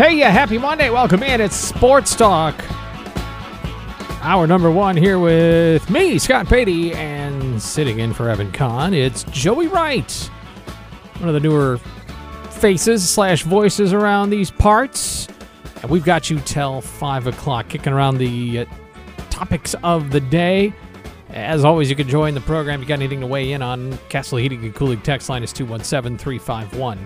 Hey, yeah, happy Monday. Welcome in. It's Sports Talk. Hour number one here with me, Scott Beatty, and sitting in for Evan Kahn, it's Joey Wright, one of the newer faces slash voices around these parts. And we've got you till 5 o'clock, kicking around the uh, topics of the day. As always, you can join the program. If you got anything to weigh in on? Castle Heating and Cooling text line is 217 351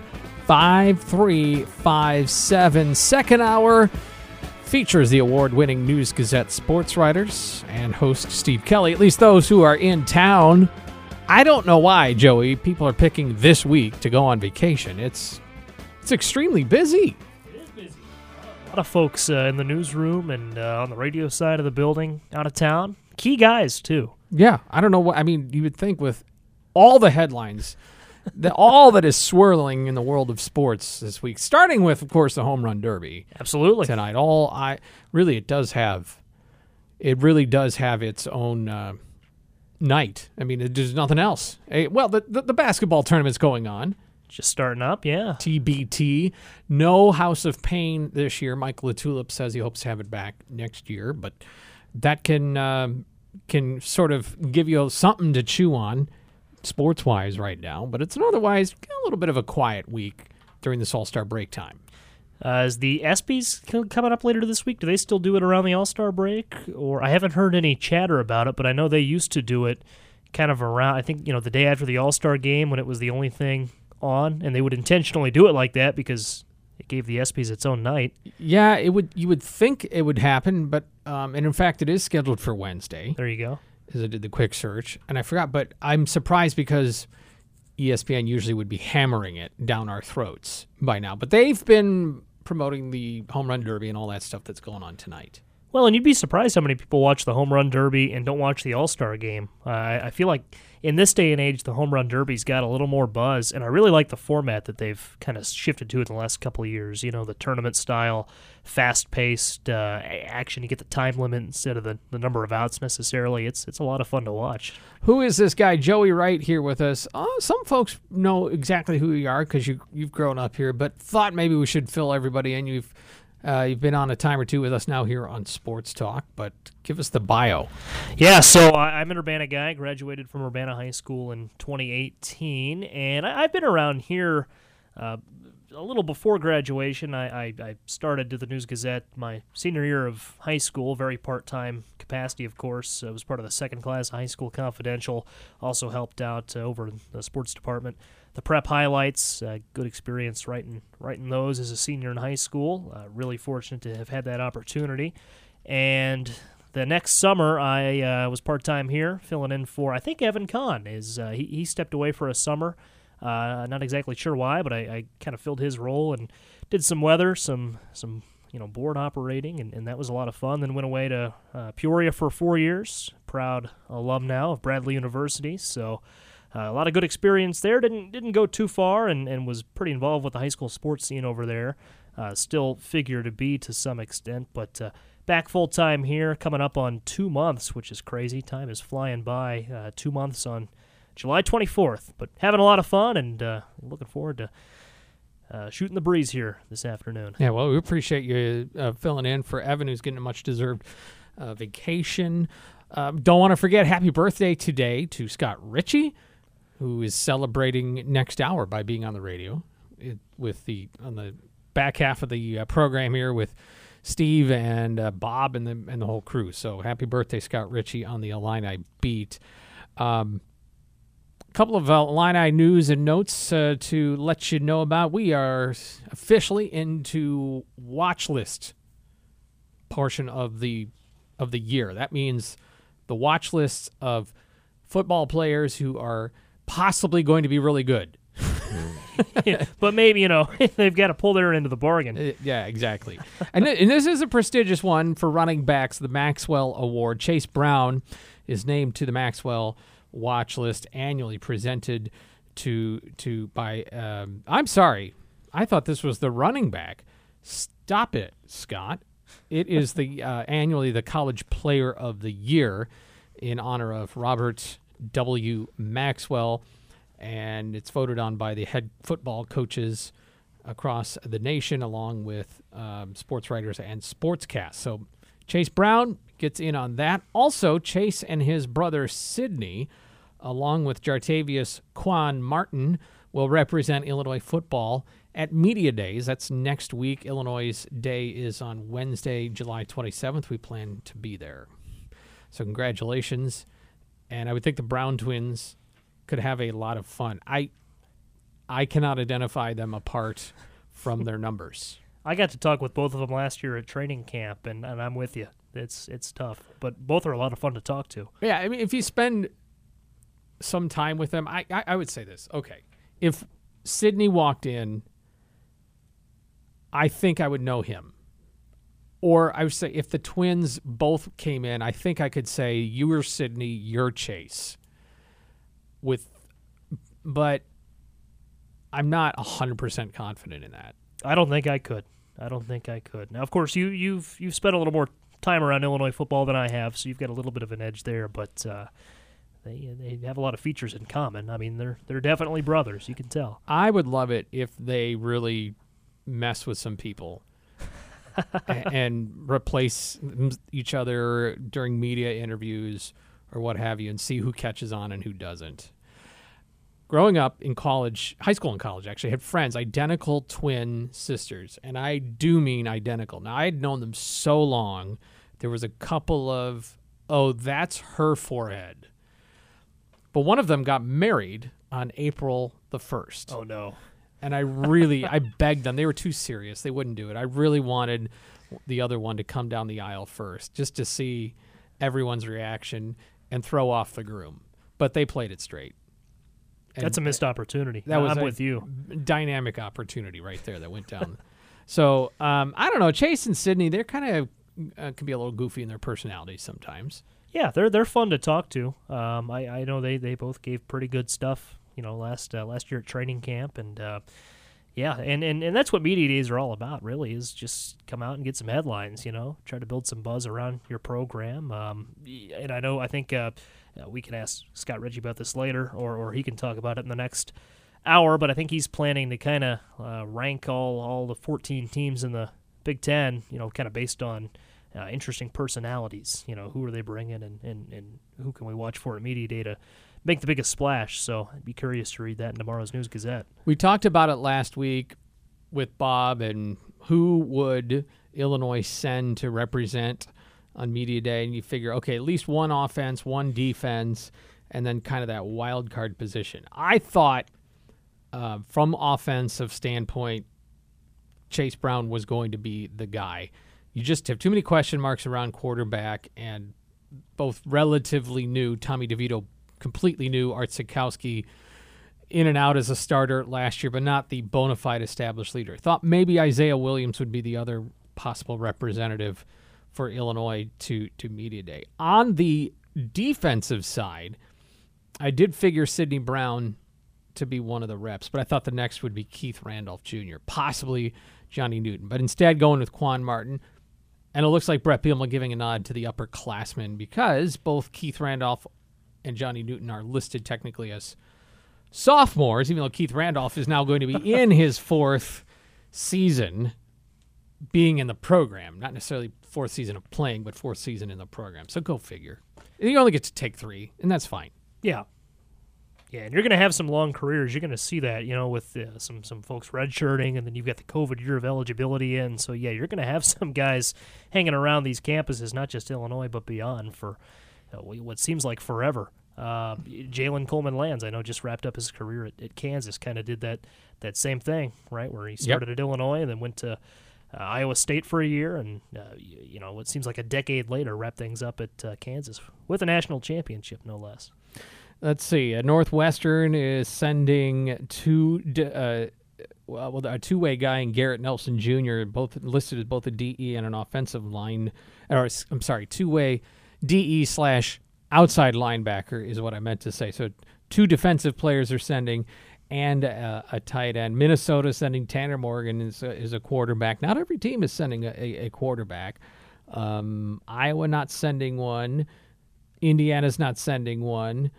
5357. Second hour features the award winning News Gazette sports writers and host Steve Kelly, at least those who are in town. I don't know why, Joey, people are picking this week to go on vacation. It's it's extremely busy. Lot of folks uh, in the newsroom and uh, on the radio side of the building out of town. Key guys, too. Yeah, I don't know what I mean, you would think with all the headlines the, all that is swirling in the world of sports this week, starting with, of course, the home run derby Absolutely. tonight. All I really, it does have, it really does have its own uh, night. I mean, there's nothing else. Eh, well, the, the the basketball tournament's going on. Just starting up, yeah. TBT. No House of Paign this year. Mike LaTulip says he hopes to have it back next year, but that can um, can sort of give you something to chew on sports wise right now. But it's an otherwise a little bit of a quiet week during this All Star break time. Uh, is the ESPYS coming up later this week? Do they still do it around the All Star break? Or I haven't heard any chatter about it, but I know they used to do it kind of around. I think you know the day after the All Star game when it was the only thing on, and they would intentionally do it like that because it gave the ESPYS its own night. Yeah, it would. You would think it would happen, but um, and in fact, it is scheduled for Wednesday. There you go. As I did the quick search, and I forgot, but I'm surprised because ESPN usually would be hammering it down our throats by now, but they've been promoting the home run derby and all that stuff that's going on tonight. Well, and you'd be surprised how many people watch the home run derby and don't watch the All Star game. Uh, I feel like in this day and age, the home run derby's got a little more buzz, and I really like the format that they've kind of shifted to in the last couple of years. You know, the tournament style, fast paced uh, action. You get the time limit instead of the, the number of outs necessarily. It's it's a lot of fun to watch. Who is this guy, Joey Wright, here with us? Uh, some folks know exactly who you are because you you've grown up here, but thought maybe we should fill everybody in. You've uh, you've been on a time or two with us now here on Sports Talk, but give us the bio. Yeah, so I'm an Urbana guy. Graduated from Urbana High School in 2018, and I've been around here uh, a little before graduation. I, I, I started to the News Gazette my senior year of high school, very part-time capacity, of course. I was part of the second class High School Confidential. Also helped out uh, over in the sports department. The prep highlights, uh, good experience writing writing those as a senior in high school. Uh, really fortunate to have had that opportunity. And the next summer, I uh, was part time here, filling in for I think Evan Kahn is uh, he he stepped away for a summer. Uh, not exactly sure why, but I, I kind of filled his role and did some weather, some some you know board operating, and, and that was a lot of fun. Then went away to uh, Peoria for four years. Proud alum now of Bradley University, so. Uh, a lot of good experience there. Didn't didn't go too far, and, and was pretty involved with the high school sports scene over there. Uh, still figure to be to some extent, but uh, back full time here, coming up on two months, which is crazy. Time is flying by. Uh, two months on July 24th, but having a lot of fun and uh, looking forward to uh, shooting the breeze here this afternoon. Yeah, well, we appreciate you filling in for Evan, who's getting a much deserved vacation. Um, don't want to forget happy birthday today to Scott Richey, who is celebrating next hour by being on the radio it, with the on the back half of the uh, program here with Steve and uh, Bob and the and the whole crew. So happy birthday, Scott Richey, on the Illini beat. Um, couple of Illini news and notes uh, to let you know about. We are officially into watch list portion of the of the year. That means the watch lists of football players who are possibly going to be really good. Yeah, but maybe you know they've got to pull their end of the bargain. Uh, yeah, exactly. and, th- and this is a prestigious one for running backs, the Maxwell Award. Chase Brown is named to the Maxwell watch list annually presented to to by um, I'm sorry. I thought this was the running back. Stop it, Scott. It is the uh, annually the College Player of the Year in honor of Robert W. Maxwell, and it's voted on by the head football coaches across the nation, along with um, sports writers and sportscasts. So Chase Brown gets in on that. Also, Chase and his brother Sidney, along with Jartavius Quan Martin, will represent Illinois football at Media Days. That's next week. Illinois' day is on Wednesday, July 27th. We plan to be there. So, congratulations. And I would think the Brown twins could have a lot of fun. I I cannot identify them apart from their numbers. I got to talk with both of them last year at training camp, and, and I'm with you. It's it's tough, but both are a lot of fun to talk to. Yeah, I mean, if you spend some time with them, I, I, I would say this. Okay, if Sidney walked in, I think I would know him. Or I would say if the twins both came in, I think I could say you were Sidney, you're Chase. With, but I'm not hundred percent confident in that. I don't think I could. I don't think I could. Now, of course, you you've you've spent a little more time around Illinois football than I have, so you've got a little bit of an edge there. But uh, they they have a lot of features in common. I mean, they're they're definitely brothers. You can tell. I would love it if they really mess with some people and replace each other during media interviews or what have you, and see who catches on and who doesn't. Growing up in college, high school and college, actually, I had friends, identical twin sisters, and I do mean identical. Now, I had known them so long, there was a couple of, oh, that's her forehead. But one of them got married on April the 1st. Oh no. And I really, I begged them. They were too serious. They wouldn't do it. I really wanted the other one to come down the aisle first, just to see everyone's reaction and throw off the groom. But they played it straight. And That's a missed opportunity. that was I'm with you. dynamic opportunity right there that went down. so um, I don't know. Chase and Sidney, they're kind of uh, can be a little goofy in their personalities sometimes. Yeah, they're they're fun to talk to. Um, I I know they they both gave pretty good stuff. You know, last uh, last year at training camp, and uh, yeah, and, and and that's what media days are all about. Really, is just come out and get some headlines. You know, try to build some buzz around your program. Um, and I know I think uh, uh, we can ask Scott Richey about this later, or or he can talk about it in the next hour. But I think he's planning to kind of uh, rank all all the 14 teams in the Big Ten. You know, kind of based on uh, interesting personalities. You know, who are they bringing, and, and, and who can we watch for at media day to make the biggest splash? So I'd be curious to read that in tomorrow's News Gazette. We talked about it last week with Bob and who would Illinois send to represent on media day, and you figure, okay, at least one offense, one defense, and then kind of that wild card position. I thought, uh, from offensive standpoint, Chase Brown was going to be the guy. You just have too many question marks around quarterback, and both relatively new. Tommy DeVito completely new. Art Sitkowski in and out as a starter last year, but not the bona fide established leader. Thought maybe Isaiah Williams would be the other possible representative for Illinois to to media day. On the defensive side, I did figure Sidney Brown to be one of the reps, but I thought the next would be Keith Randolph Jr., possibly Johnny Newton, but instead going with Quan Martin. And it looks like Brett Bielema giving a nod to the upperclassmen because both Keith Randolph and Johnny Newton are listed technically as sophomores, even though Keith Randolph is now going to be in his fourth season being in the program. Not necessarily fourth season of playing, but fourth season in the program. So go figure. And you only get to take three, and that's fine. Yeah. Yeah, and you're going to have some long careers. You're going to see that, you know, with uh, some some folks redshirting, and then you've got the COVID year of eligibility in. So yeah, you're going to have some guys hanging around these campuses, not just Illinois but beyond, for what seems like forever. Uh, Jalen Coleman Lands, I know, just wrapped up his career at, at Kansas. Kind of did that that same thing, right? Where he started at Illinois and then went to uh, Iowa State for a year, and uh, you, you know, what seems like a decade later, wrapped things up at uh, Kansas with a national championship, no less. Let's see. Uh, Northwestern is sending two, d- uh, well, a two-way guy in Garrett Nelson Jr. both listed as both a DE and an offensive line, or I'm sorry, two-way DE slash outside linebacker is what I meant to say. So two defensive players are sending, and a, a tight end. Minnesota sending Tanner Morgan is a, is a quarterback. Not every team is sending a, a, quarterback. Um, Iowa not sending one. Indiana's not sending one.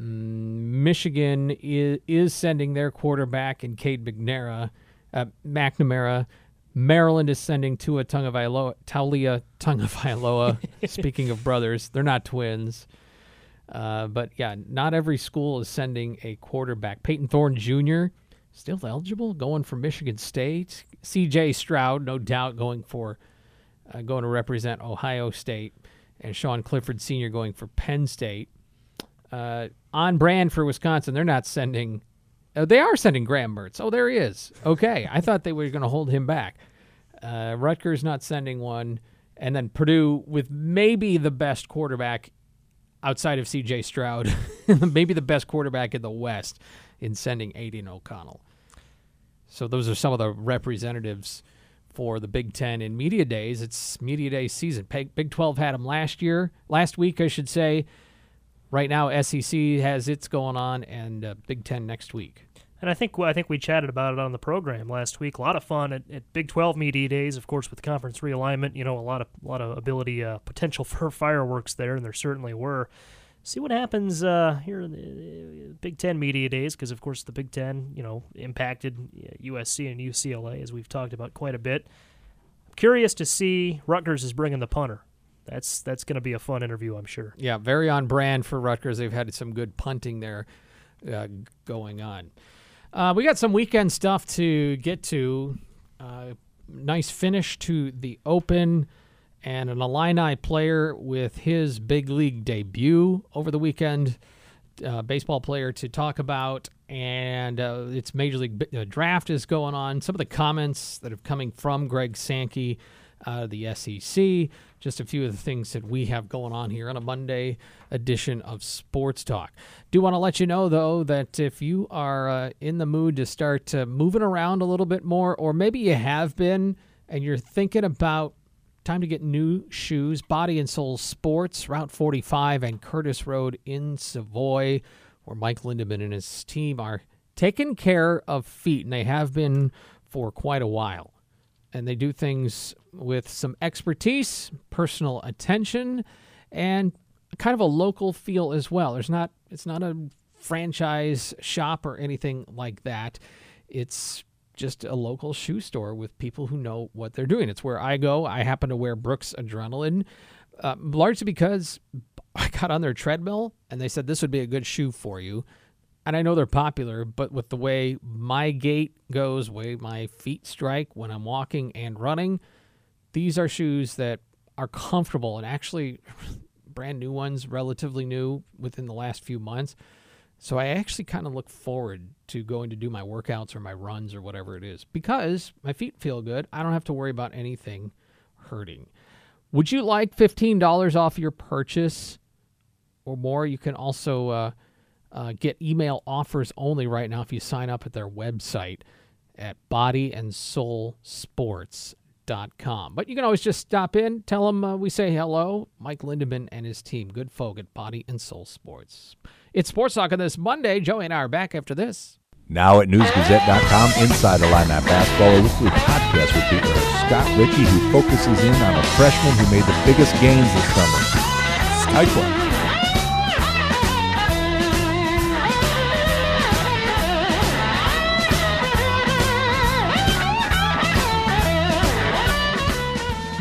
Mm, Michigan is, is sending their quarterback in Cade McNamara. Uh, McNamara. Maryland is sending Tua Tagovailoa, Taulia Tagovailoa. Speaking of brothers, they're not twins. Uh, but yeah, not every school is sending a quarterback. Payton Thorne Jr. still eligible, going for Michigan State. C.J. Stroud, no doubt, going for uh, going to represent Ohio State, and Sean Clifford Sr. going for Penn State. Uh, on brand for Wisconsin, they're not sending. Uh, they are sending Graham Mertz. Oh, there he is. Okay, I thought they were going to hold him back. Uh, Rutgers not sending one, and then Purdue with maybe the best quarterback outside of C.J. Stroud, maybe the best quarterback in the West in sending Aidan O'Connell. So those are some of the representatives for the Big Ten in media days. It's media day season. Big 12 had them last year, last week, I should say. Right now, SEC has its going on, and uh, Big Ten next week. And I think I think we chatted about it on the program last week. A lot of fun at, at Big 12 media days, of course, with conference realignment. You know, a lot of a lot of ability uh, potential for fireworks there, and there certainly were. See what happens uh, here in the Big Ten media days, because of course the Big Ten, you know, impacted USC and UCLA as we've talked about quite a bit. I'm curious to see Rutgers is bringing the punter. That's that's going to be a fun interview, I'm sure. Yeah, very on brand for Rutgers. They've had some good punting there uh, going on. Uh, we got some weekend stuff to get to. Uh, nice finish to the Open, and an Illini player with his big league debut over the weekend. Uh, baseball player to talk about, and uh, its major league uh, draft is going on. Some of the comments that are coming from Greg Sankey out the SEC. Just a few of the things that we have going on here on a Monday edition of Sports Talk. Do want to let you know, though, that if you are uh, in the mood to start uh, moving around a little bit more, or maybe you have been and you're thinking about time to get new shoes, Body and Soul Sports, Route 45 and Curtis Road in Savoy, where Mike Lindeman and his team are taking care of feet, and they have been for quite a while and they do things with some expertise, personal attention, and kind of a local feel as well. There's not it's not a franchise shop or anything like that. It's just a local shoe store with people who know what they're doing. It's where I go. I happen to wear Brooks Adrenaline, uh, largely because I got on their treadmill and they said this would be a good shoe for you and I know they're popular, but with the way my gait goes, way my feet strike when I'm walking and running, these are shoes that are comfortable and actually brand new ones, relatively new within the last few months. So I actually kind of look forward to going to do my workouts or my runs or whatever it is because my feet feel good. I don't have to worry about anything hurting. Would you like $15 off your purchase or more? You can also uh, uh, get email offers only right now if you sign up at their website at bodyandsoulsports.com. But you can always just stop in, tell them uh, we say hello. Mike Lindeman and his team, good folk at Body and Soul Sports. It's Sports Talk on this Monday. Joey and I are back after this. Now at newsgazette.com, inside the lineup basketball, a weekly podcast with Peter Scott Richey, who focuses in on a freshman who made the biggest gains this summer. Tight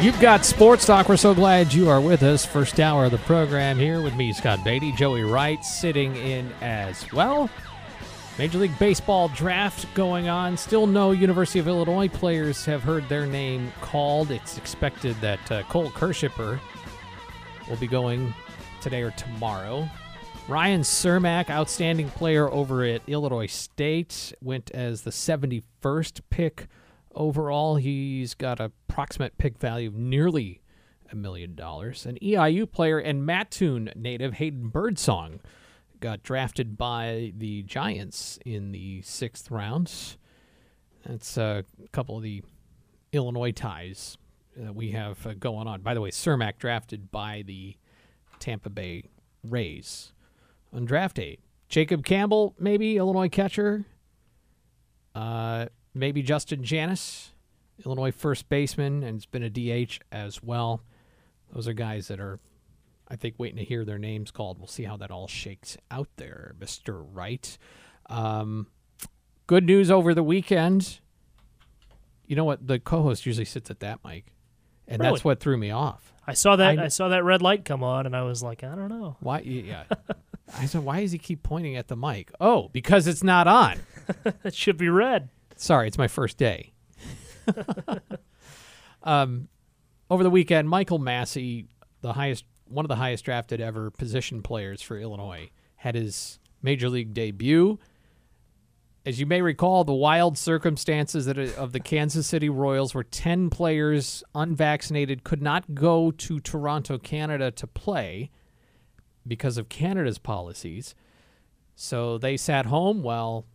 You've got Sports Talk. We're so glad you are with us. First hour of the program here with me, Scott Beatty, Joey Wright sitting in as well. Major League Baseball draft going on. Still no University of Illinois players have heard their name called. It's expected that uh, Cole Kirschsieper will be going today or tomorrow. Ryan Cermak, outstanding player over at Illinois State, went as the 71st pick overall. He's got a approximate pick value of nearly a million dollars. An EIU player and Mattoon native Hayden Birdsong got drafted by the Giants in the sixth round. That's a couple of the Illinois ties that we have uh, going on. By the way, Cermak drafted by the Tampa Bay Rays on draft day Jacob Campbell, maybe Illinois catcher. Uh, maybe Justin Janas, Illinois first baseman, and it's been a DH as well. Those are guys that are, I think, waiting to hear their names called. We'll see how that all shakes out there, Mister Wright. Um, good news over the weekend. You know what? The co-host usually sits at that mic, and Really? that's what threw me off. I saw that. I- I, saw that red light come on, and I was like, I don't know. Why? Yeah. I said, why does he keep pointing at the mic? Oh, because it's not on. It should be red. Sorry, it's my first day. um, over the weekend, Michael Massey, the highest, one of the highest drafted ever position players for Illinois, had his major league debut. As you may recall, the wild circumstances that of the Kansas City Royals were 10 players unvaccinated could not go to Toronto, Canada to play because of Canada's policies. So they sat home while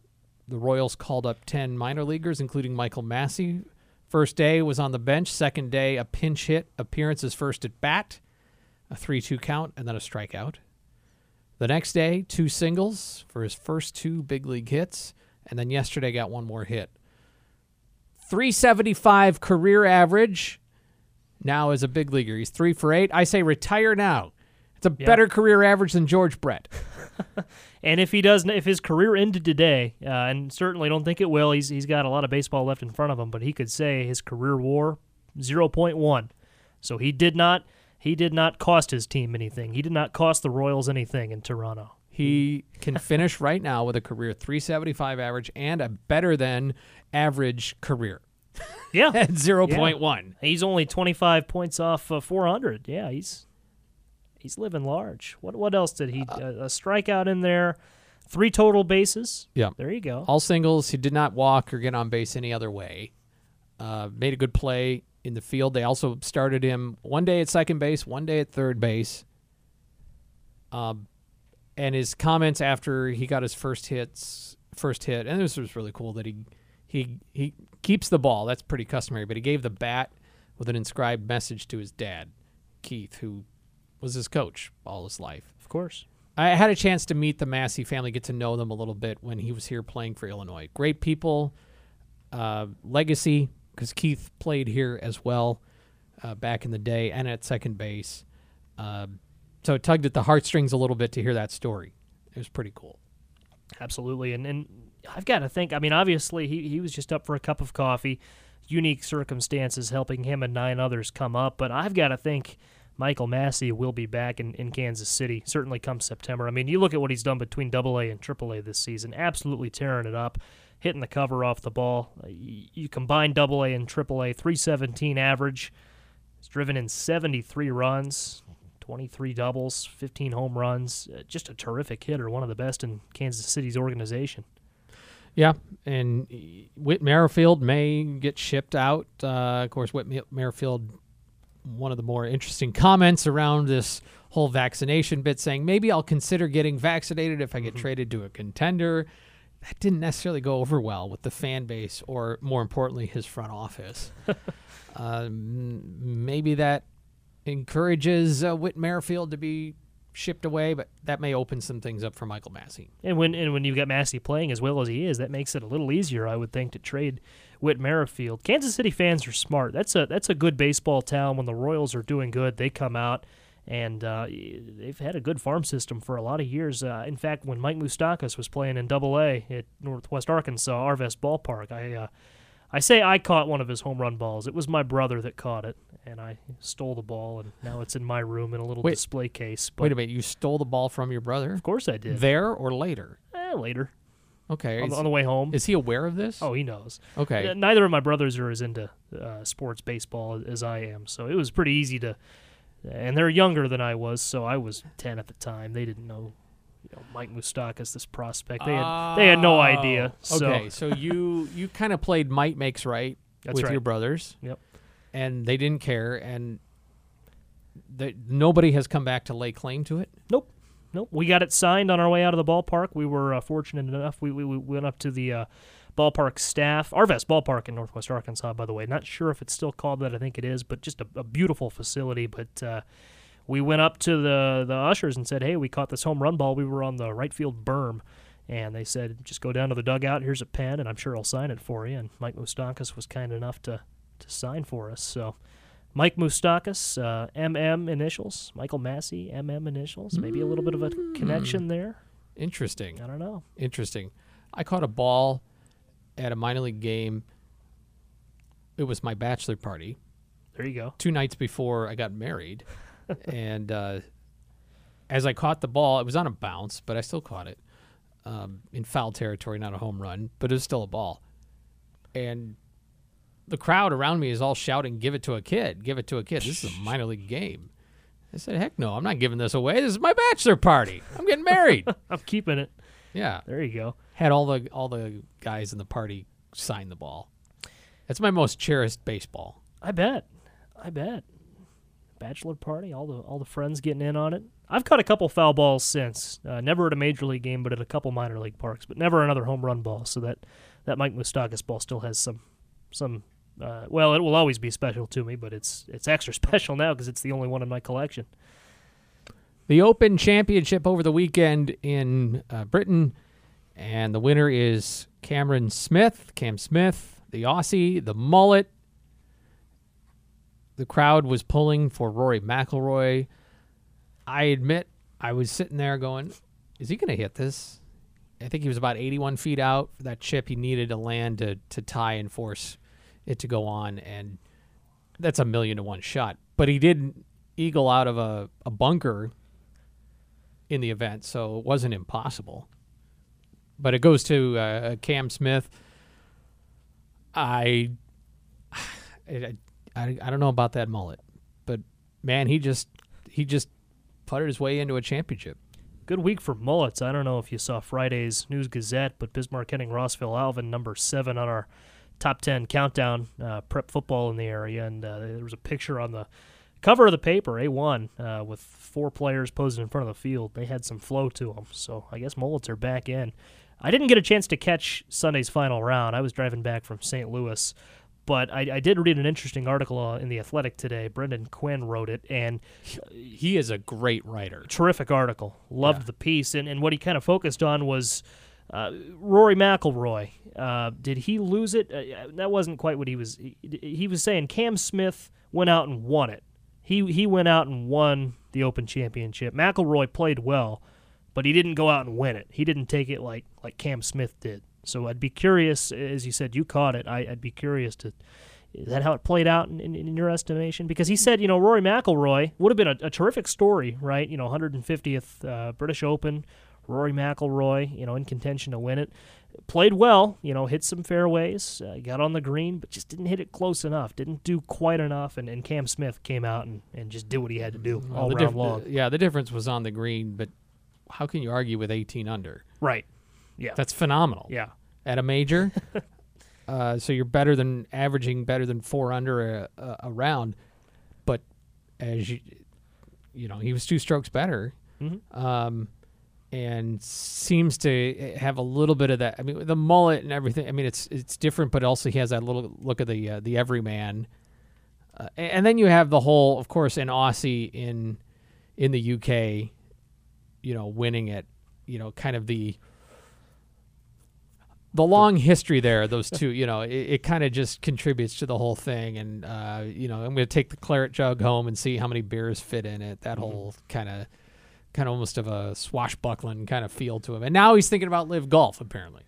the Royals called up 10 minor leaguers, including Michael Massey. First day was on the bench. Second day, a pinch hit appearance his first at bat, a 3 2 count, and then a strikeout. The next day, two singles for his first two big league hits, and then yesterday got one more hit. 375 career average now as a big leaguer. He's three for eight. I say retire now. It's a Yeah. better career average than George Brett. And if he does, if his career ended today, uh, and certainly don't think it will, he's he's got a lot of baseball left in front of him. But he could say his career WAR zero point one. So he did not he did not cost his team anything. He did not cost the Royals anything in Toronto. He can finish right now with a career 375 average and a better than average career Yeah, at 0.1. he's only twenty five points off uh, four hundred. Yeah, he's he's living large. What what else did he? Uh, a strikeout in there, three total bases. Yeah. There you go. All singles. He did not walk or get on base any other way. Uh, made a good play in the field. They also started him one day at second base, one day at third base. Um, and his comments after he got his first hits, first hit, and this was really cool that he he he keeps the ball. That's pretty customary, but he gave the bat with an inscribed message to his dad, Keith, who was his coach all his life. Of course. I had a chance to meet the Massey family, get to know them a little bit when he was here playing for Illinois. Great people, uh, legacy because Keith played here as well uh, back in the day and at second base. Um so it tugged at the heartstrings a little bit to hear that story. It was pretty cool. Absolutely, and and I've got to think. I mean, obviously, he he was just up for a cup of coffee. Unique circumstances helping him and nine others come up, but I've got to think Michael Massey will be back in, in Kansas City certainly come September. I mean, you look at what he's done between Double A and Triple A this season, absolutely tearing it up, hitting the cover off the ball. Uh, You, combine Double A and Triple A, 317 average. He's driven in 73 runs, 23 doubles, 15 home runs. Uh, just a terrific hitter, one of the best in Kansas City's organization. Yeah, and Whit Merrifield may get shipped out. Uh, of course, Whit Merrifield, one of the more interesting comments around this whole vaccination bit, saying maybe I'll consider getting vaccinated if I get traded to a contender. That didn't necessarily go over well with the fan base, or more importantly, his front office. um, maybe that encourages uh, Whit Merrifield to be shipped away, but that may open some things up for Michael Massey. And when and when you've got Massey playing as well as he is, that makes it a little easier, I would think, to trade Whit Merrifield. Kansas City fans are smart. That's a that's a good baseball town. When the Royals are doing good, they come out and uh, they've had a good farm system for a lot of years. Uh, in fact, when Mike Moustakas was playing in Double A at Northwest Arkansas Arvest Ballpark, I uh, I say I caught one of his home run balls. It was my brother that caught it, and I stole the ball, and now it's in my room in a little Wait. display case. But Wait a minute, you stole the ball from your brother? Of course I did. There or later? Eh, later Okay. on, the- on the way home. is he aware of this? Oh, he knows. okay. Neither of my brothers are as into uh, sports baseball as I am, so it was pretty easy to. And they're younger than I was, so I was ten at the time. They didn't know, you know Mike Moustakas, this prospect. They had they had no idea. Oh, So Okay, so you you kind of played might makes right That's with right. your brothers. Yep. And they didn't care, and the, nobody has come back to lay claim to it. Nope. Nope. We got it signed on our way out of the ballpark. We were uh, fortunate enough. We, we, we went up to the uh, ballpark staff, Arvest Ballpark in Northwest Arkansas, by the way. Not sure if it's still called that. I think it is, but just a, a beautiful facility. But uh, we went up to the the ushers and said, "Hey, we caught this home run ball. We were on the right field berm." And they said, just go down to the dugout. Here's a pen, and I'm sure I'll sign it for you. And Mike Moustakas was kind enough to, to sign for us. So, Mike Moustakas, uh, MM initials. Michael Massey, MM initials. Maybe a little bit of a connection there. Interesting. I don't know. Interesting. I caught a ball at a minor league game. It was my bachelor party There you go. two nights before I got married, and uh, as I caught the ball, it was on a bounce, but I still caught it um, in foul territory, not a home run, but it was still a ball. And the crowd around me is all shouting, "Give it to a kid! Give it to a kid! This is a minor league game." I said, "Heck no! I'm not giving this away. This is my bachelor party. I'm getting married." I'm keeping it. yeah, There you go. had all the all the guys in the party sign the ball. That's my most cherished baseball. I bet. I bet. Bachelor party, all the all the friends getting in on it. I've caught a couple foul balls since. Uh, never at a major league game, but at a couple minor league parks. But never another home run ball. So that that Mike Moustakas ball still has some some. Uh, well, it will always be special to me, but it's it's extra special now because it's the only one in my collection. The Open Championship over the weekend in uh, Britain, and the winner is Cameron Smith. Cam Smith, the Aussie, the mullet. The crowd was pulling for Rory McIlroy. I admit, I was sitting there going, "Is he going to hit this?" I think he was about 81 feet out for that chip. He needed to land to to tie and force it to go on, and that's a million to one shot. But he didn't eagle out of a, a bunker in the event, so it wasn't impossible. But it goes to uh, Cam Smith. I, I, I, I don't know about that mullet, but man, he just he just putted his way into a championship. Good week for mullets. I don't know if you saw Friday's News Gazette, but Bismarck Henning Rossville Alvin, number seven on our top 10 countdown uh, prep football in the area. And uh, there was a picture on the cover of the paper, A1, uh, with four players posing in front of the field. They had some flow to them. So I guess mullets are back in. I didn't get a chance to catch Sunday's final round. I was driving back from St. Louis. But I, I did read an interesting article uh, in The Athletic today. Brendan Quinn wrote it, and He is a great writer. terrific article. Loved Yeah. the piece, and, and what he kind of focused on was uh, Rory McIlroy. Uh, did he lose it? Uh, that wasn't quite what he was. He, he was saying Cam Smith went out and won it. He he went out and won the Open Championship. McIlroy played well, but he didn't go out and win it. He didn't take it like like Cam Smith did. So I'd be curious, as you said, you caught it. I, I'd be curious to is that how it played out in, in, in your estimation? Because he said, you know, Rory McIlroy would have been a, a terrific story, right? You know, 150th uh, British Open, Rory McIlroy, you know, in contention to win it. Played well, you know, hit some fairways, uh, got on the green, but just didn't hit it close enough. Didn't do quite enough, and, and Cam Smith came out and, and just did what he had to do Well, all the round diff- long. yeah, the difference was on the green, but how can you argue with 18 under? right. Yeah. That's phenomenal. yeah. at a major. uh, so you're better than averaging better than four under a, a, a round, but as you, you know, he was two strokes better, Mhm. um, and seems to have a little bit of that. I mean, the mullet and everything. I mean, it's it's different, but also he has that little look of the uh, the everyman. Uh, and then you have the whole, of course, an Aussie in in the UK, you know, winning it. You know, kind of the the long history there, those two, you know, it, it kind of just contributes to the whole thing. And, uh, you know, I'm going to take the claret jug home and see how many beers fit in it. That whole kind of, kind of almost of a swashbuckling kind of feel to him. And now he's thinking about LIV Golf, apparently.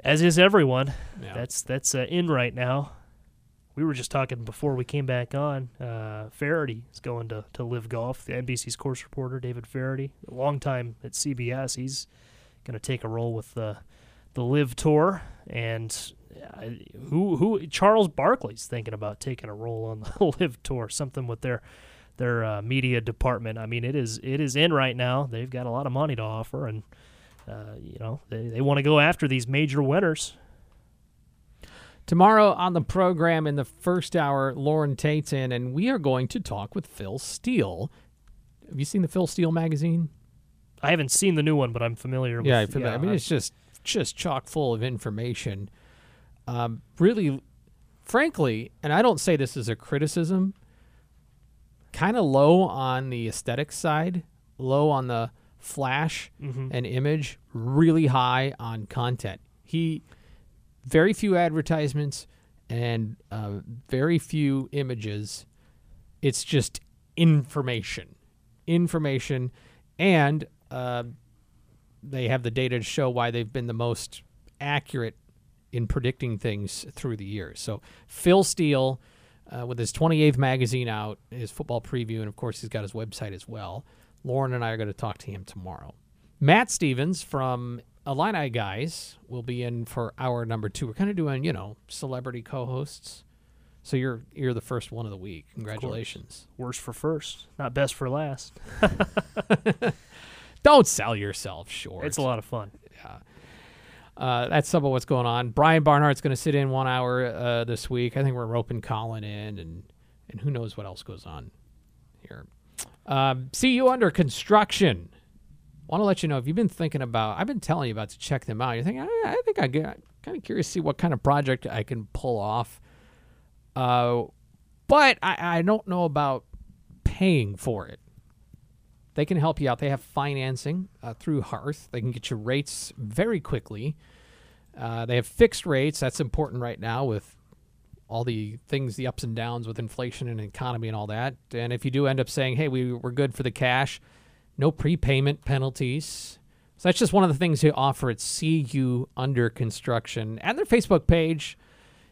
As is everyone. Yeah. That's that's uh, in right now. We were just talking before we came back on. Uh, Feherty is going to, to LIV Golf. The NBC's course reporter David Feherty, a long time at CBS, he's going to take a role with the the LIV Tour. And uh, who who Charles Barkley's thinking about taking a role on the LIV Tour, something with their their uh, media department. I mean, it is it is in right now. They've got a lot of money to offer, and uh, you know they they want to go after these major winners. Tomorrow on the program in the first hour, Lauren Tate's in, and we are going to talk with Phil Steele. Have you seen the Phil Steele magazine? I haven't seen the new one, but I'm familiar Yeah, with. feel I mean, it's just just chock full of information. Um, really, frankly, and I don't say this as a criticism. Kind of low on the aesthetic side, low on the flash Mhm. and image, really high on content. He very few advertisements and uh, very few images. It's just information, information, and uh, they have the data to show why they've been the most accurate in predicting things through the years. So Phil Steele, uh, with his 28th magazine out, his football preview, and of course he's got his website as well. Lauren and I are going to talk to him tomorrow. Matt Stevens from Illini Guys will be in for hour number two. We're kind of doing, you know, celebrity co-hosts. So you're you're the first one of the week. Congratulations. Worst for first, not best for last. Don't sell yourself short. It's a lot of fun. Uh, that's some of what's going on. Brian Barnhart's going to sit in one hour uh, this week. I think we're roping Colin in, and and who knows what else goes on here. Um, CU Under Construction. Want to let you know if you've been thinking about. I've been telling you about to check them out. You're thinking, I, I think I get kind of curious to see what kind of project I can pull off. Uh, but I, I don't know about paying for it. They can help you out. They have financing uh, through Hearth. They can get you rates very quickly. Uh, they have fixed rates. That's important right now with all the things, the ups and downs with inflation and economy and all that. And if you do end up saying, hey, we, we're good for the cash, no prepayment penalties. So that's just one of the things they offer at CU Under Construction and their Facebook page.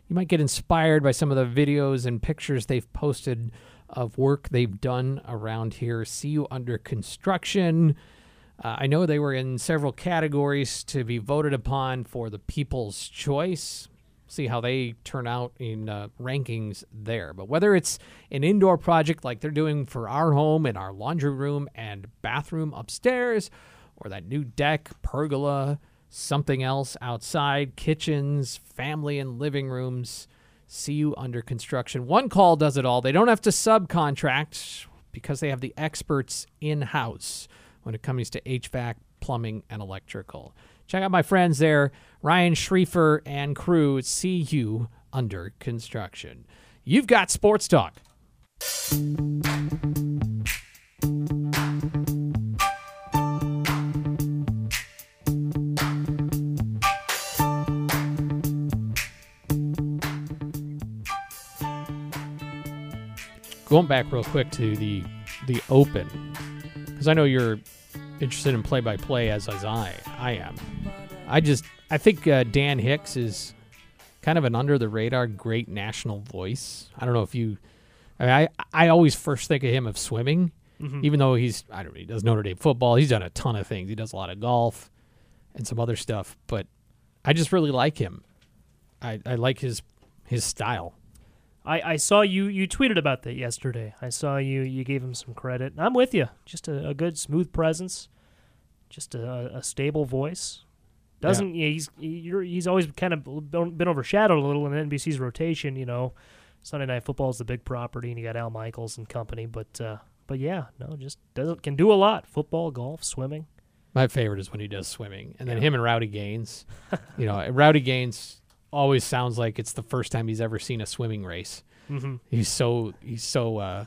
You might get inspired by some of the videos and pictures they've posted of work they've done around here. CU Under Construction. Uh, I know they were in several categories to be voted upon for the People's Choice. See how they turn out in uh, rankings there. But whether it's an indoor project like they're doing for our home in our laundry room and bathroom upstairs, or that new deck, pergola, something else outside, kitchens, family and living rooms, CU Under Construction. One call does it all. They don't have to subcontract because they have the experts in house when it comes to HVAC, plumbing, and electrical. Check out my friends there, Ryan Schriefer and crew at CU Under Construction. You've got Sports Talk. Going back real quick to the the Open, because I know you're interested in play by play as as I I am. I just I think uh, Dan Hicks is kind of an under the radar great national voice. I don't know if you. I, mean, I I always first think of him of swimming, even though he's I don't know he does Notre Dame football. He's done a ton of things. He does a lot of golf and some other stuff, but I just really like him. I I like his his style. I, I saw you you tweeted about that yesterday. I saw you you gave him some credit. I'm with you. Just a, a good smooth presence, just a, a stable voice. Doesn't yeah. he's he's always kind of been overshadowed a little in NBC's rotation. You know, Sunday Night Football is the big property, and you got Al Michaels and company. But uh, but yeah, no, just doesn't can do a lot. Football, golf, swimming. My favorite is when he does swimming, and then him and Rowdy Gaines. you know, Rowdy Gaines always sounds like it's the first time he's ever seen a swimming race. Mm-hmm. He's so he's so uh,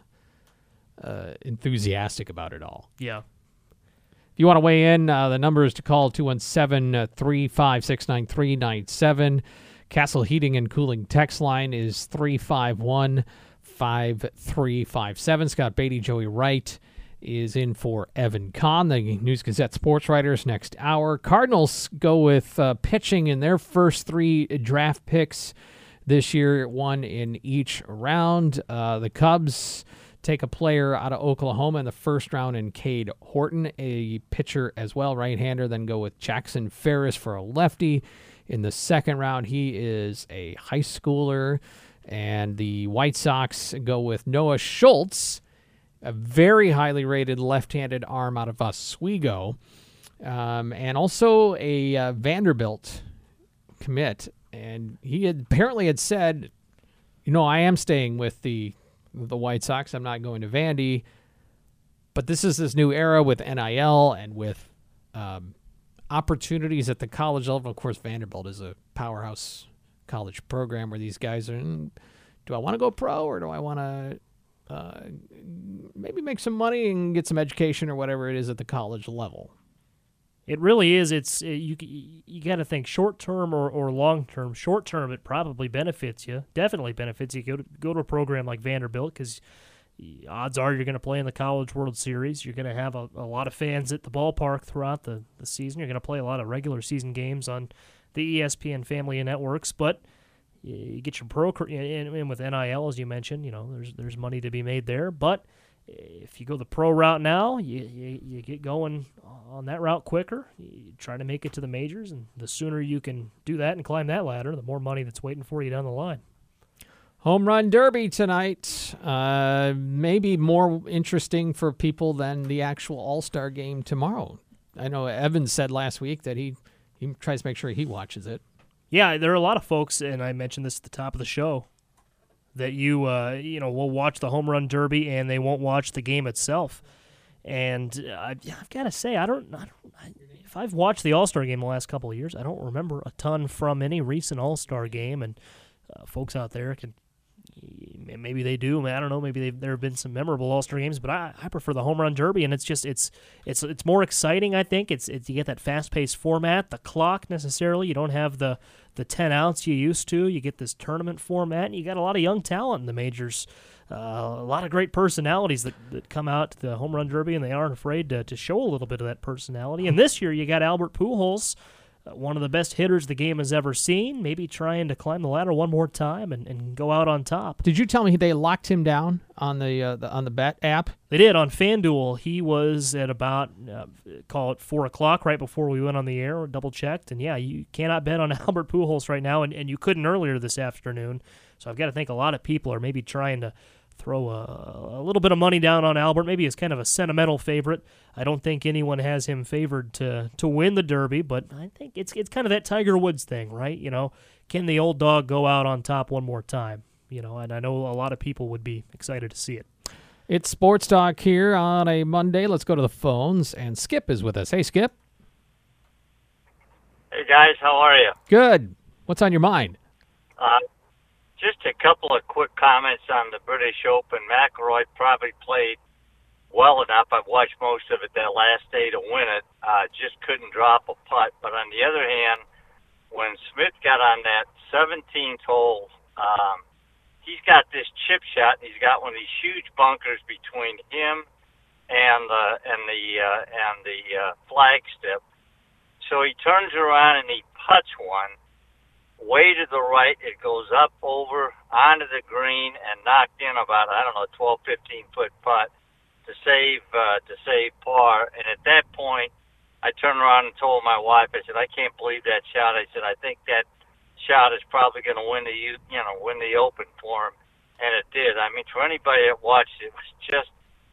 uh, enthusiastic about it all. Yeah. If you want to weigh in, uh, the number is to call 217 356 9397. Castle Heating and Cooling text line is 351 5357. Scott Beatty, Joey Wright is in for Evan Kahn, the News Gazette sports writers, next hour. Cardinals go with uh, pitching in their first three draft picks this year, one in each round. Uh, the Cubs take a player out of Oklahoma in the first round in Cade Horton, a pitcher as well, right hander. Then go with Jackson Ferris for a lefty. In the second round, he is a high schooler. And the White Sox go with Noah Schultz, a very highly rated left handed arm out of Oswego, um, and also a uh, Vanderbilt commit. And he had apparently had said, you know, I am staying with the the White Sox. I'm not going to Vandy. But this is this new era with NIL and with um, opportunities at the college level. Of course, Vanderbilt is a powerhouse college program where these guys are. "Mm, Do I want to go pro or do I want to uh, maybe make some money and get some education or whatever it is at the college level. It really is. It's you. You got to think short term or, or long term. Short term, it probably benefits you. Definitely benefits you. Go to go to a program like Vanderbilt because odds are you're going to play in the College World Series. You're going to have a, a lot of fans at the ballpark throughout the, the season. You're going to play a lot of regular season games on the ESPN family of networks, but you get your pro and, and with NIL as you mentioned, you know there's there's money to be made there. But if you go the pro route now, you, you, you get going on that route quicker. You try to make it to the majors, and the sooner you can do that and climb that ladder, the more money that's waiting for you down the line. Home Run Derby tonight. Uh, maybe more interesting for people than the actual All Star game tomorrow. I know Evans said last week that he, he tries to make sure he watches it. Yeah, there are a lot of folks, and I mentioned this at the top of the show, that you uh, you know will watch the home run derby and they won't watch the game itself. And uh, I've, I've got to say, I don't, I don't I, if I've watched the All Star game the last couple of years, I don't remember a ton from any recent All Star game. And uh, folks out there can maybe they do. I don't know. Maybe there have been some memorable All Star games, but I, I prefer the home run derby, and it's just it's it's it's more exciting. I think it's it's you get that fast paced format. The clock necessarily you don't have the the ten outs you used to. You get this tournament format, and you got a lot of young talent in the majors. Uh, a lot of great personalities that, that come out to the home run derby, and they aren't afraid to, to show a little bit of that personality. And this year, you got Albert Pujols one of the best hitters the game has ever seen, maybe trying to climb the ladder one more time and, and go out on top. Did you tell me they locked him down on the, uh, the on the bet app? They did on FanDuel. He was at about uh, call it four o'clock right before we went on the air. Double checked, and yeah, you cannot bet on Albert Pujols right now, and, and you couldn't earlier this afternoon. So I've got to think a lot of people are maybe trying to throw a, a, little bit of money down on Albert. Maybe as kind of a sentimental favorite. I don't think anyone has him favored to to win the Derby, but I think it's it's kind of that Tiger Woods thing, right? You know, can the old dog go out on top one more time? You know, and I know a lot of people would be excited to see it. It's Sports Talk here on a Monday. Let's go to the phones, and Skip is with us. Hey, Skip. Hey guys, how are you? Good. What's on your mind? Uh, just a couple of quick comments on the British Open. McIlroy probably played well enough. I've watched most of it that last day to win it. Uh, just couldn't drop a putt. But on the other hand, when Smith got on that 17th hole, um, he's got this chip shot, and he's got one of these huge bunkers between him and the and the uh, and the uh, flag step. So he turns around and he puts one way to the right. It goes up over onto the green and knocked in about I don't know 12, 15 foot putt to save uh, to save par. And at that point, I turned around and told my wife. I said, I can't believe that shot. I said, I think that shot is probably going to win the you know win the Open for him, and it did. I mean, for anybody that watched it, was just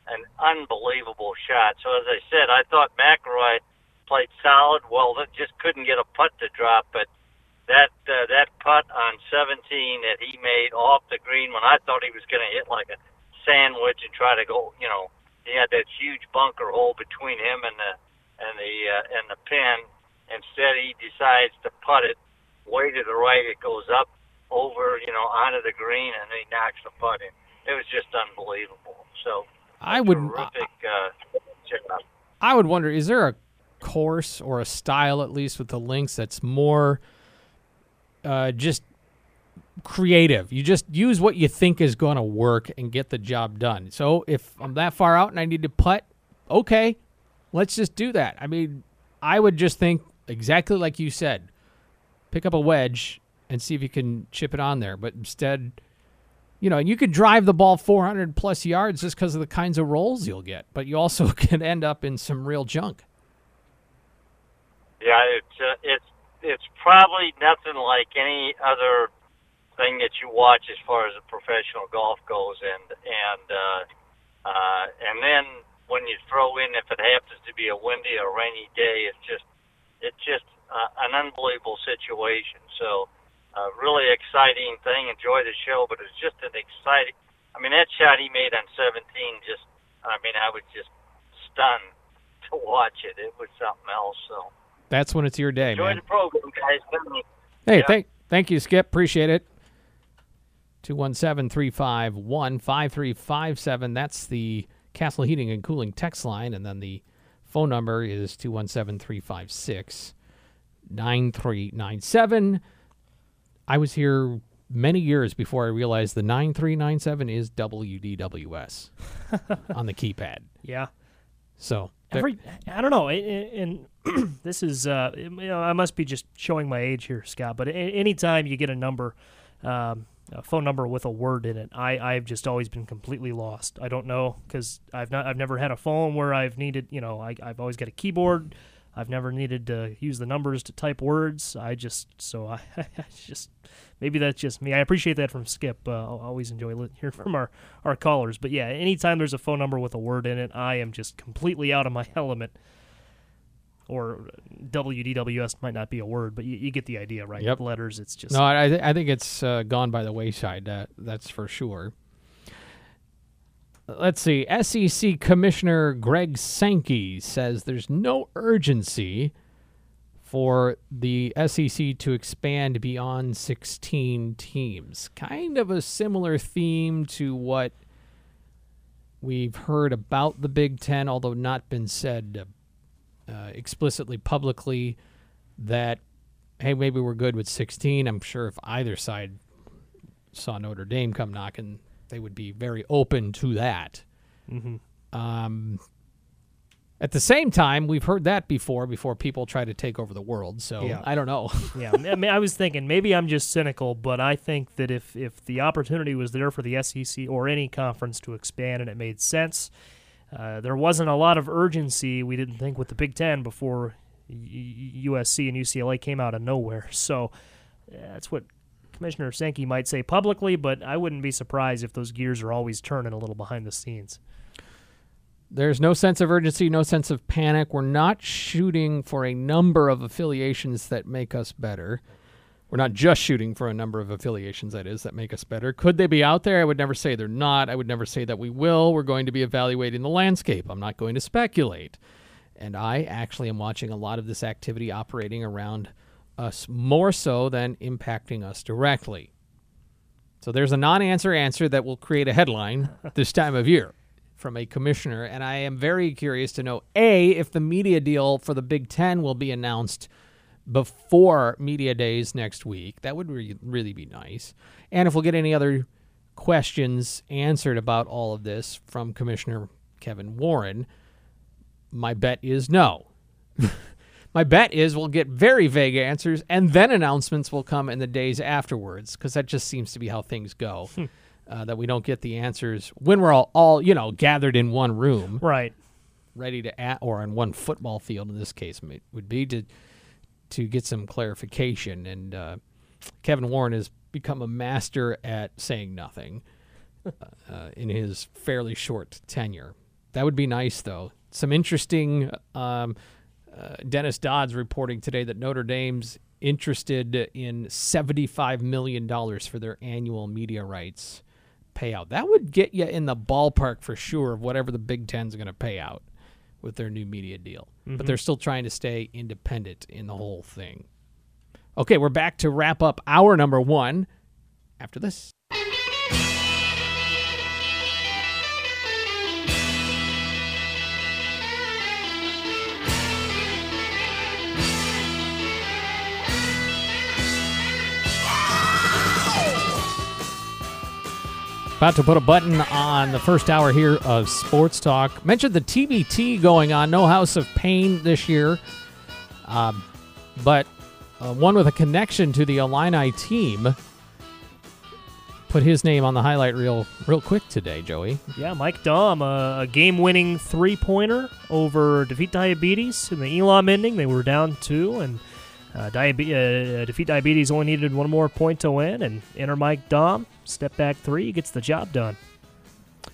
an unbelievable shot. So as I said, I thought McIlroy played solid. Well, just couldn't get a putt to drop, but that uh, that putt on 17 that he made off the green when I thought he was going to hit like a sandwich and try to go, you know, he had that huge bunker hole between him and the and the uh, and the pin. Instead, he decides to putt it way to the right. It goes up over, you know, onto the green, and he knocks the putt in. It was just unbelievable. So I would terrific. Uh, I would wonder: is there a course or a style, at least with the links, that's more uh, just creative. You just use what you think is going to work and get the job done. So if I'm that far out and I need to putt, okay, let's just do that. I mean, I would just think exactly like you said pick up a wedge and see if you can chip it on there. But instead, you know, you could drive the ball 400 plus yards just because of the kinds of rolls you'll get, but you also can end up in some real junk. Yeah, it's uh, it's it's probably nothing like any other thing that you watch as far as a professional golf goes, and and uh, uh, and then when you throw in if it happens to be a windy or rainy day, it's just it's just uh, an unbelievable situation. So, uh, really exciting thing. Enjoy the show, but it's just an exciting. I mean, that shot he made on 17, just I mean, I was just stunned to watch it. It was something else. So. That's when it's your day, Enjoy man. the program, guys. Hey, yeah. thank thank you, Skip. Appreciate it. 217 351 5357. That's the Castle Heating and Cooling text line. And then the phone number is 217 356 9397. I was here many years before I realized the 9397 is WDWS on the keypad. Yeah. So there- Every, I don't know, and, and this is, uh, you know, I must be just showing my age here, Scott. But anytime you get a number, um, a phone number with a word in it, I, I've just always been completely lost. I don't know because I've not, I've never had a phone where I've needed, you know, I, I've always got a keyboard. I've never needed to use the numbers to type words. I just, so I, I just, maybe that's just me. I appreciate that from Skip. Uh, I always enjoy li- hearing from our, our callers. But yeah, anytime there's a phone number with a word in it, I am just completely out of my element. Or WDWS might not be a word, but you, you get the idea, right? Yep. Letters, it's just. No, I, th- I think it's uh, gone by the wayside. That that's for sure. Let's see. SEC Commissioner Greg Sankey says there's no urgency for the SEC to expand beyond 16 teams. Kind of a similar theme to what we've heard about the Big Ten, although not been said uh, explicitly publicly that hey, maybe we're good with 16. I'm sure if either side saw Notre Dame come knocking, they would be very open to that. Mhm. Um, at the same time, we've heard that before, before people try to take over the world. So Yeah. I don't know. yeah, I mean, I was thinking maybe I'm just cynical, but I think that if if the opportunity was there for the SEC or any conference to expand and it made sense, uh, there wasn't a lot of urgency. We didn't think with the Big Ten before USC and UCLA came out of nowhere. So uh, that's what Commissioner Sankey might say publicly, but I wouldn't be surprised if those gears are always turning a little behind the scenes. There's no sense of urgency, no sense of panic. We're not shooting for a number of affiliations that make us better. We're not just shooting for a number of affiliations, that is, that make us better. Could they be out there? I would never say they're not. I would never say that we will. We're going to be evaluating the landscape. I'm not going to speculate. And I actually am watching a lot of this activity operating around us more so than impacting us directly. So there's a non answer answer that will create a headline this time of year from a commissioner. And I am very curious to know A, if the media deal for the Big Ten will be announced before media days next week. That would re- really be nice. And if we'll get any other questions answered about all of this from Commissioner Kevin Warren, my bet is no. my bet is we'll get very vague answers and then announcements will come in the days afterwards because that just seems to be how things go. Hmm. Uh, that we don't get the answers when we're all, all, you know, gathered in one room Right. ready to at or on one football field in this case would be to to get some clarification and uh, Kevin Warren has become a master at saying nothing uh, in his fairly short tenure. That would be nice though. Some interesting um, uh, Dennis Dodd's reporting today that Notre Dame's interested in $75 million for their annual media rights payout. That would get you in the ballpark for sure of whatever the Big Ten's are going to pay out with their new media deal. But mm-hmm. they're still trying to stay independent in the whole thing. Okay, we're back to wrap up our number one after this. About to put a button on the first hour here of Sports Talk. Mentioned the TBT going on, no House of Paign this year, um, but uh, one with a connection to the Illini team put his name on the highlight reel real quick today, Joey. Yeah, Mike Daum, a, a game-winning three-pointer over Defeat Diabetes in the Elam ending. They were down two, and uh, Diabe- uh, Defeat Diabetes only needed one more point to win, and enter Mike Daum, step back three, gets the job done.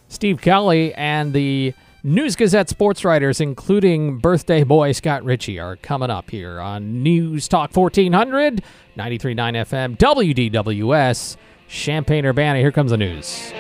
Steve Kelly and the News Gazette sports writers, including birthday boy Scott Richey, are coming up here on News Talk 1400, 93.9 FM, WDWS, Champaign Urbana. Here comes the news.